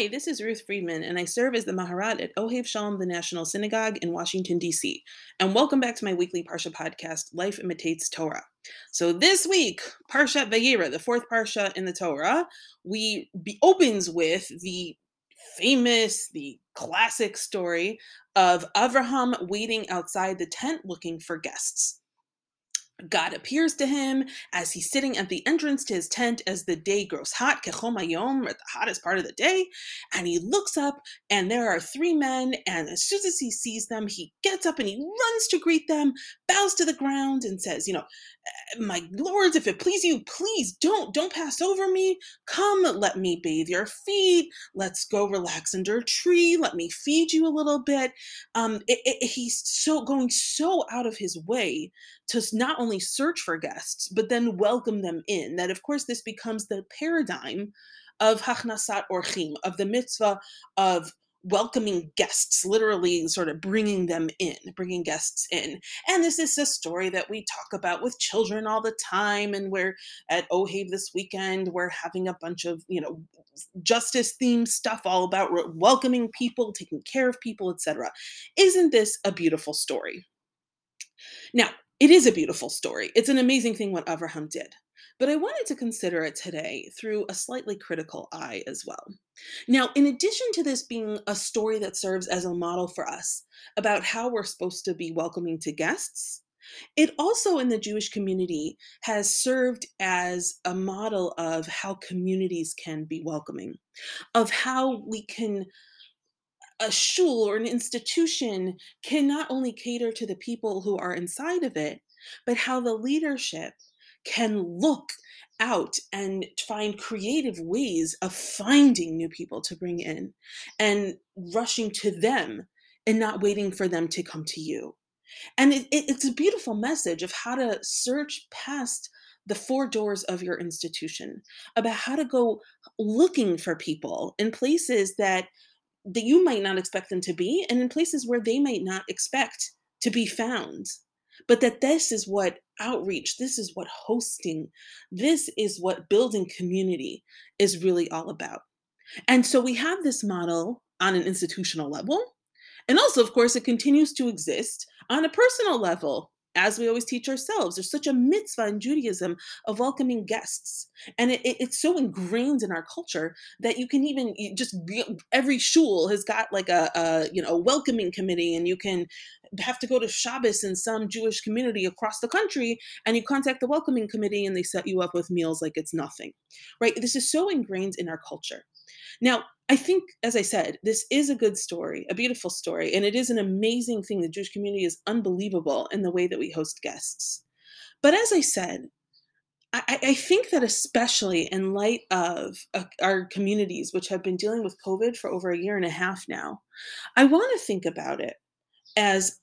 Hi, this is Ruth Friedman, and I serve as the Maharat at Ohev Shalom, the National Synagogue in Washington, D.C. And welcome back to my weekly Parsha podcast, Life Imitates Torah. So this week, Parshat Vayera, the fourth Parsha in the Torah, we be, opens with the famous, the classic story of Avraham waiting outside the tent looking for guests. God appears to him as he's sitting at the entrance to his tent as the day grows hot, kechomayom, or the hottest part of the day. And he looks up, and there are three men. And as soon as he sees them, he gets up and he runs to greet them, bows to the ground, and says, You know, my lords, if it please you, please don't, don't pass over me. Come, let me bathe your feet. Let's go relax under a tree. Let me feed you a little bit. Um, it, it, he's so going so out of his way to not only search for guests, but then welcome them in. That, of course, this becomes the paradigm of Hachnasat Orchim, of the mitzvah of welcoming guests, literally sort of bringing them in, bringing guests in. And this is a story that we talk about with children all the time. And we're at Ohev this weekend, we're having a bunch of, you know, justice themed stuff all about welcoming people, taking care of people, etc. Isn't this a beautiful story? Now, it is a beautiful story. It's an amazing thing what Avraham did. But I wanted to consider it today through a slightly critical eye as well. Now, in addition to this being a story that serves as a model for us about how we're supposed to be welcoming to guests, it also in the Jewish community has served as a model of how communities can be welcoming, of how we can a shul or an institution can not only cater to the people who are inside of it, but how the leadership can look out and find creative ways of finding new people to bring in and rushing to them and not waiting for them to come to you. And it, it, it's a beautiful message of how to search past the four doors of your institution, about how to go looking for people in places that that you might not expect them to be and in places where they might not expect to be found. But that this is what outreach this is what hosting this is what building community is really all about. And so we have this model on an institutional level and also of course it continues to exist on a personal level as we always teach ourselves, there's such a mitzvah in Judaism of welcoming guests. And it, it, it's so ingrained in our culture that you can even just every shul has got like a, a you know welcoming committee, and you can have to go to Shabbos in some Jewish community across the country, and you contact the welcoming committee, and they set you up with meals like it's nothing, right? This is so ingrained in our culture. Now, I think, as I said, this is a good story, a beautiful story, and it is an amazing thing. The Jewish community is unbelievable in the way that we host guests. But as I said, I, I think that especially in light of uh, our communities, which have been dealing with COVID for over a year and a half now, I want to think about it as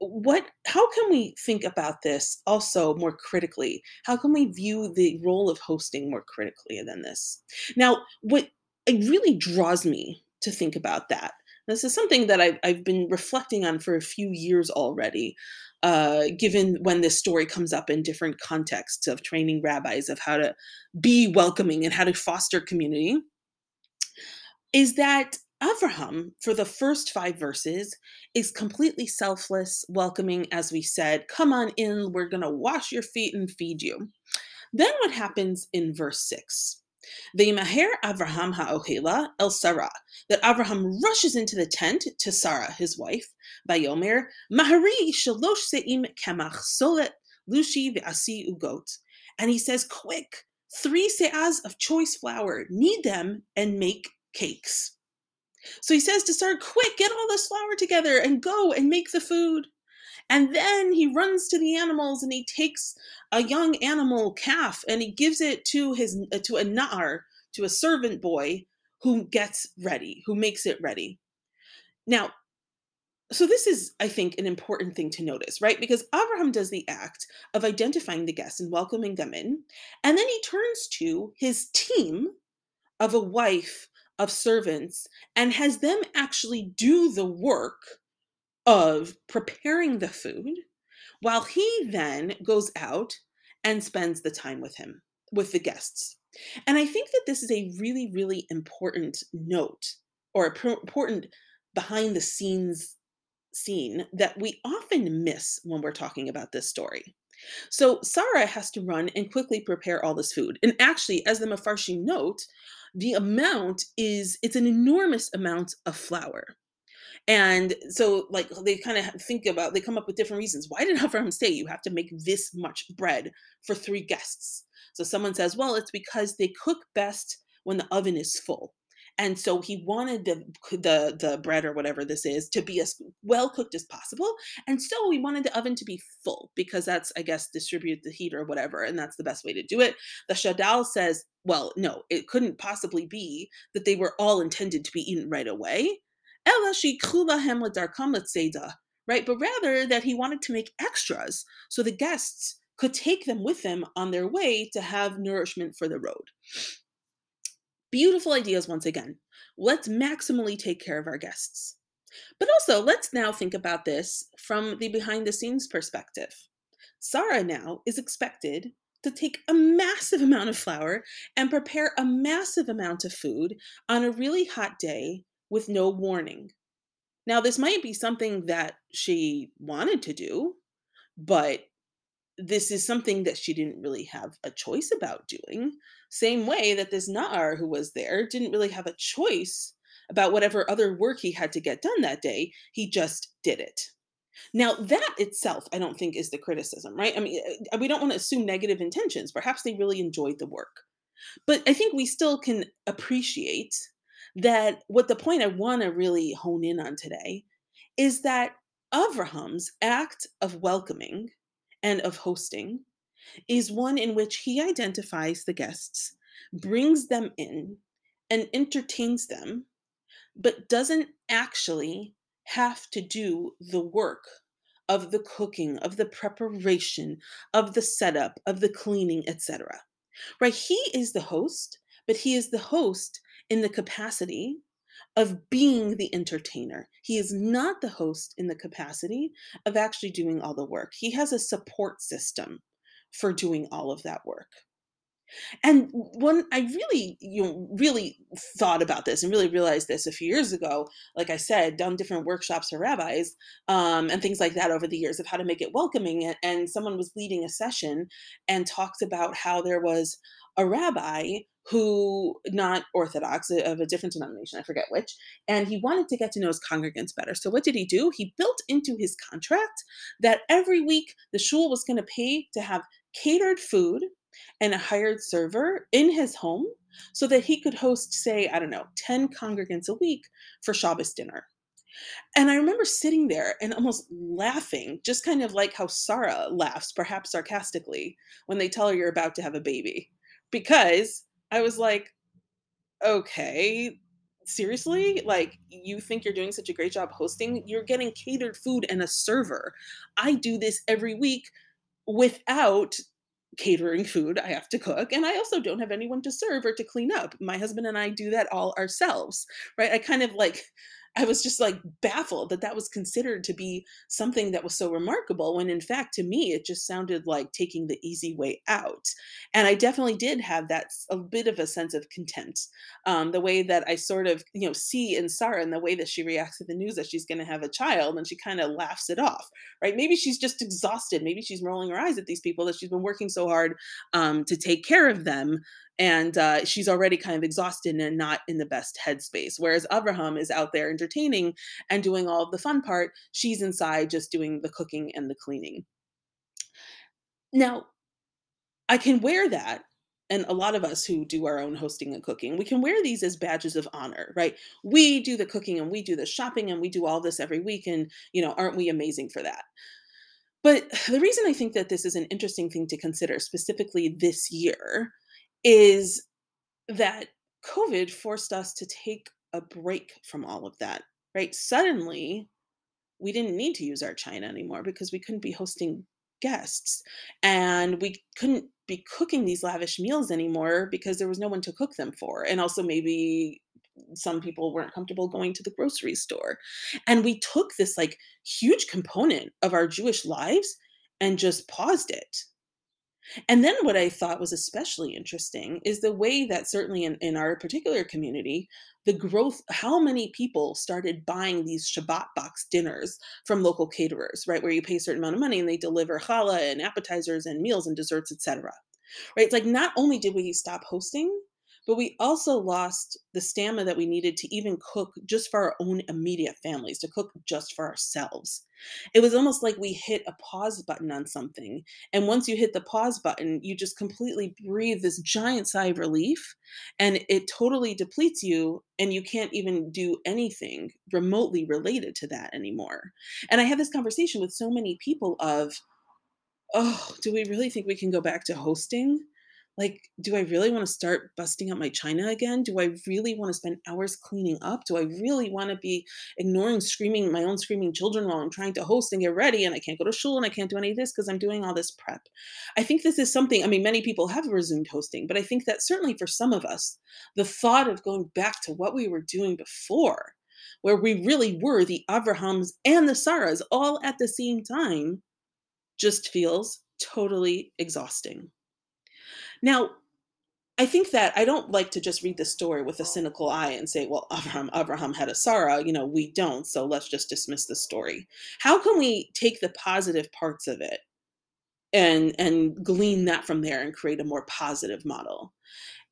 what how can we think about this also more critically how can we view the role of hosting more critically than this now what it really draws me to think about that. This is something that I've, I've been reflecting on for a few years already, uh, given when this story comes up in different contexts of training rabbis of how to be welcoming and how to foster community. Is that Avraham, for the first five verses, is completely selfless, welcoming, as we said, come on in, we're going to wash your feet and feed you. Then what happens in verse six? V'yimaher Avraham ha'ohela el Sarah, that Avraham rushes into the tent to Sarah, his wife, Vayomer, Mahari shalosh se'im kemach solet lushi ve'asi ugot. And he says, quick, three se'az of choice flour, knead them and make cakes. So he says to Sarah, quick, get all this flour together and go and make the food. And then he runs to the animals and he takes a young animal calf and he gives it to his uh, to a na'ar, to a servant boy who gets ready, who makes it ready. Now, so this is i think an important thing to notice right because abraham does the act of identifying the guests and welcoming them in and then he turns to his team of a wife of servants and has them actually do the work of preparing the food while he then goes out and spends the time with him with the guests And I think that this is a really, really important note or important behind the scenes scene that we often miss when we're talking about this story. So Sarah has to run and quickly prepare all this food. And actually, as the Mafarshim note, the amount is it's an enormous amount of flour. And so, like, they kind of think about, they come up with different reasons. Why did Avraham say you have to make this much bread for three guests? So someone says, well, it's because they cook best when the oven is full. And so he wanted the the the bread or whatever this is to be as well cooked as possible. And so he wanted the oven to be full because that's I guess distribute the heat or whatever and that's the best way to do it. The Shadal says, well, no, it couldn't possibly be that they were all intended to be eaten right away. Ella right? But rather that he wanted to make extras so the guests could take them with them on their way to have nourishment for the road. Beautiful ideas once again. Let's maximally take care of our guests. But also, let's now think about this from the behind the scenes perspective. Sarah now is expected to take a massive amount of flour and prepare a massive amount of food on a really hot day with no warning. Now, this might be something that she wanted to do, but this is something that she didn't really have a choice about doing. Same way that this Na'ar who was there didn't really have a choice about whatever other work he had to get done that day. He just did it. Now, that itself, I don't think is the criticism, right? I mean, uh, we don't want to assume negative intentions. Perhaps they really enjoyed the work. But I think we still can appreciate that what the point I want to really hone in on today is that Avraham's act of welcoming and of hosting is one in which he identifies the guests, brings them in, and entertains them, but doesn't actually have to do the work of the cooking, of the preparation, of the setup, of the cleaning, etc. Right? He is the host, but he is the host in the capacity of being the entertainer. He is not the host in the capacity of actually doing all the work. He has a support system for doing all of that work. And when I really, you know, really thought about this and really realized this a few years ago, like I said, done different workshops for rabbis um, and things like that over the years of how to make it welcoming. And, and someone was leading a session and talked about how there was a rabbi who not orthodox uh, of a different denomination i forget which and he wanted to get to know his congregants better. So what did he do? He built into his contract that every week the shul was going to pay to have catered food and a hired server in his home so that he could host say i don't know 10 congregants a week for shabbos dinner. And I remember sitting there and almost laughing, just kind of like how Sarah laughs, perhaps sarcastically, when they tell her you're about to have a baby. Because I was like, okay, seriously? Like, you think you're doing such a great job hosting? You're getting catered food and a server. I do this every week without catering food I have to cook and I also don't have anyone to serve or to clean up. My husband and I do that all ourselves, right? I kind of like I was just like baffled that that was considered to be something that was so remarkable when in fact to me it just sounded like taking the easy way out. And I definitely did have that a bit of a sense of contempt. Um, the way that I sort of, you know, see in Sarah and the way that she reacts to the news that she's going to have a child and she kind of laughs it off, right? Maybe she's just exhausted. Maybe she's rolling her eyes at these people that she's been working so hard um, to take care of them and uh, she's already kind of exhausted and not in the best headspace. Whereas Abraham is out there entertaining and doing all the fun part. She's inside just doing the cooking and the cleaning. Now, I can wear that. And a lot of us who do our own hosting and cooking, we can wear these as badges of honor, right? We do the cooking and we do the shopping and we do all this every week. And, you know, aren't we amazing for that? But the reason I think that this is an interesting thing to consider, specifically this year, is that COVID forced us to take a break from all of that, right? Suddenly, we didn't need to use our china anymore because we couldn't be hosting guests and we couldn't be cooking these lavish meals anymore because there was no one to cook them for. And also, maybe some people weren't comfortable going to the grocery store. And we took this like huge component of our Jewish lives and just paused it And then what I thought was especially interesting is the way that certainly in, in our particular community, the growth, how many people started buying these Shabbat box dinners from local caterers, right? Where you pay a certain amount of money and they deliver challah and appetizers and meals and desserts, etc. Right? It's like not only did we stop hosting, but we also lost the stamina that we needed to even cook just for our own immediate families, to cook just for ourselves. It was almost like we hit a pause button on something. And once you hit the pause button, you just completely breathe this giant sigh of relief and it totally depletes you. And you can't even do anything remotely related to that anymore. And I had this conversation with so many people of, oh, do we really think we can go back to hosting? Like do i really want to start busting out my china again? Do i really want to spend hours cleaning up? Do i really want to be ignoring screaming my own screaming children while i'm trying to host and get ready and i can't go to school and i can't do any of this because i'm doing all this prep? I think this is something i mean many people have resumed hosting but i think that certainly for some of us the thought of going back to what we were doing before where we really were the avrahams and the saras all at the same time just feels totally exhausting now, I think that I don't like to just read the story with a cynical eye and say, well, Abraham, Abraham had a Sarah. You know, we don't. So let's just dismiss the story. How can we take the positive parts of it and and glean that from there and create a more positive model?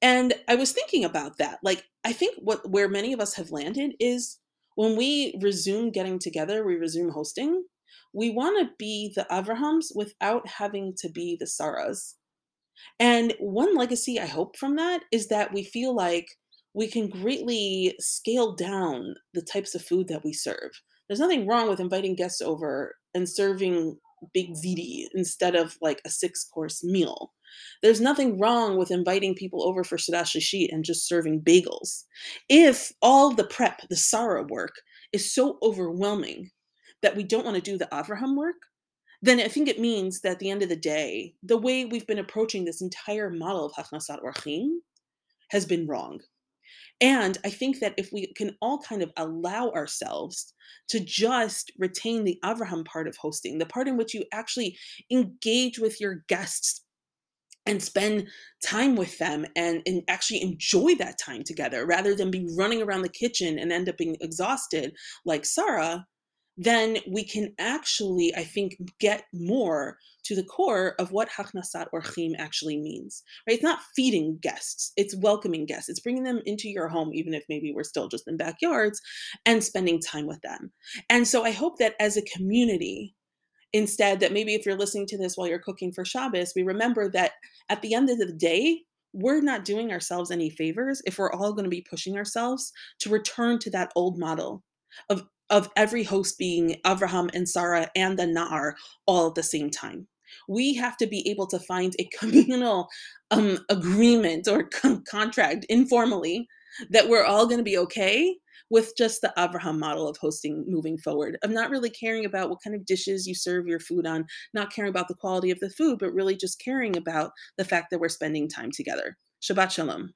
And I was thinking about that. Like, I think what where many of us have landed is when we resume getting together, we resume hosting. We want to be the Avrahams without having to be the Sarahs and one legacy I hope from that is that we feel like we can greatly scale down the types of food that we serve. There's nothing wrong with inviting guests over and serving big ziti instead of like a six course meal. There's nothing wrong with inviting people over for Seudah Shlishit and just serving bagels. If all the prep, the Sara work, is so overwhelming that we don't want to do the Avraham work, then I think it means that at the end of the day, the way we've been approaching this entire model of Hachnasat Orchim has been wrong. And I think that if we can all kind of allow ourselves to just retain the Avraham part of hosting, the part in which you actually engage with your guests and spend time with them and, and actually enjoy that time together rather than be running around the kitchen and end up being exhausted like Sarah, then we can actually, I think, get more to the core of what Hachnasat Orchim actually means. Right? It's not feeding guests, it's welcoming guests. It's bringing them into your home, even if maybe we're still just in backyards, and spending time with them. And so I hope that as a community, instead, that maybe if you're listening to this while you're cooking for Shabbos, we remember that at the end of the day, we're not doing ourselves any favors if we're all going to be pushing ourselves to return to that old model of of every host being Avraham and Sarah and the Na'ar all at the same time. We have to be able to find a communal um, agreement or con- contract informally that we're all going to be okay with just the Avraham model of hosting moving forward, of not really caring about what kind of dishes you serve your food on, not caring about the quality of the food, but really just caring about the fact that we're spending time together. Shabbat Shalom.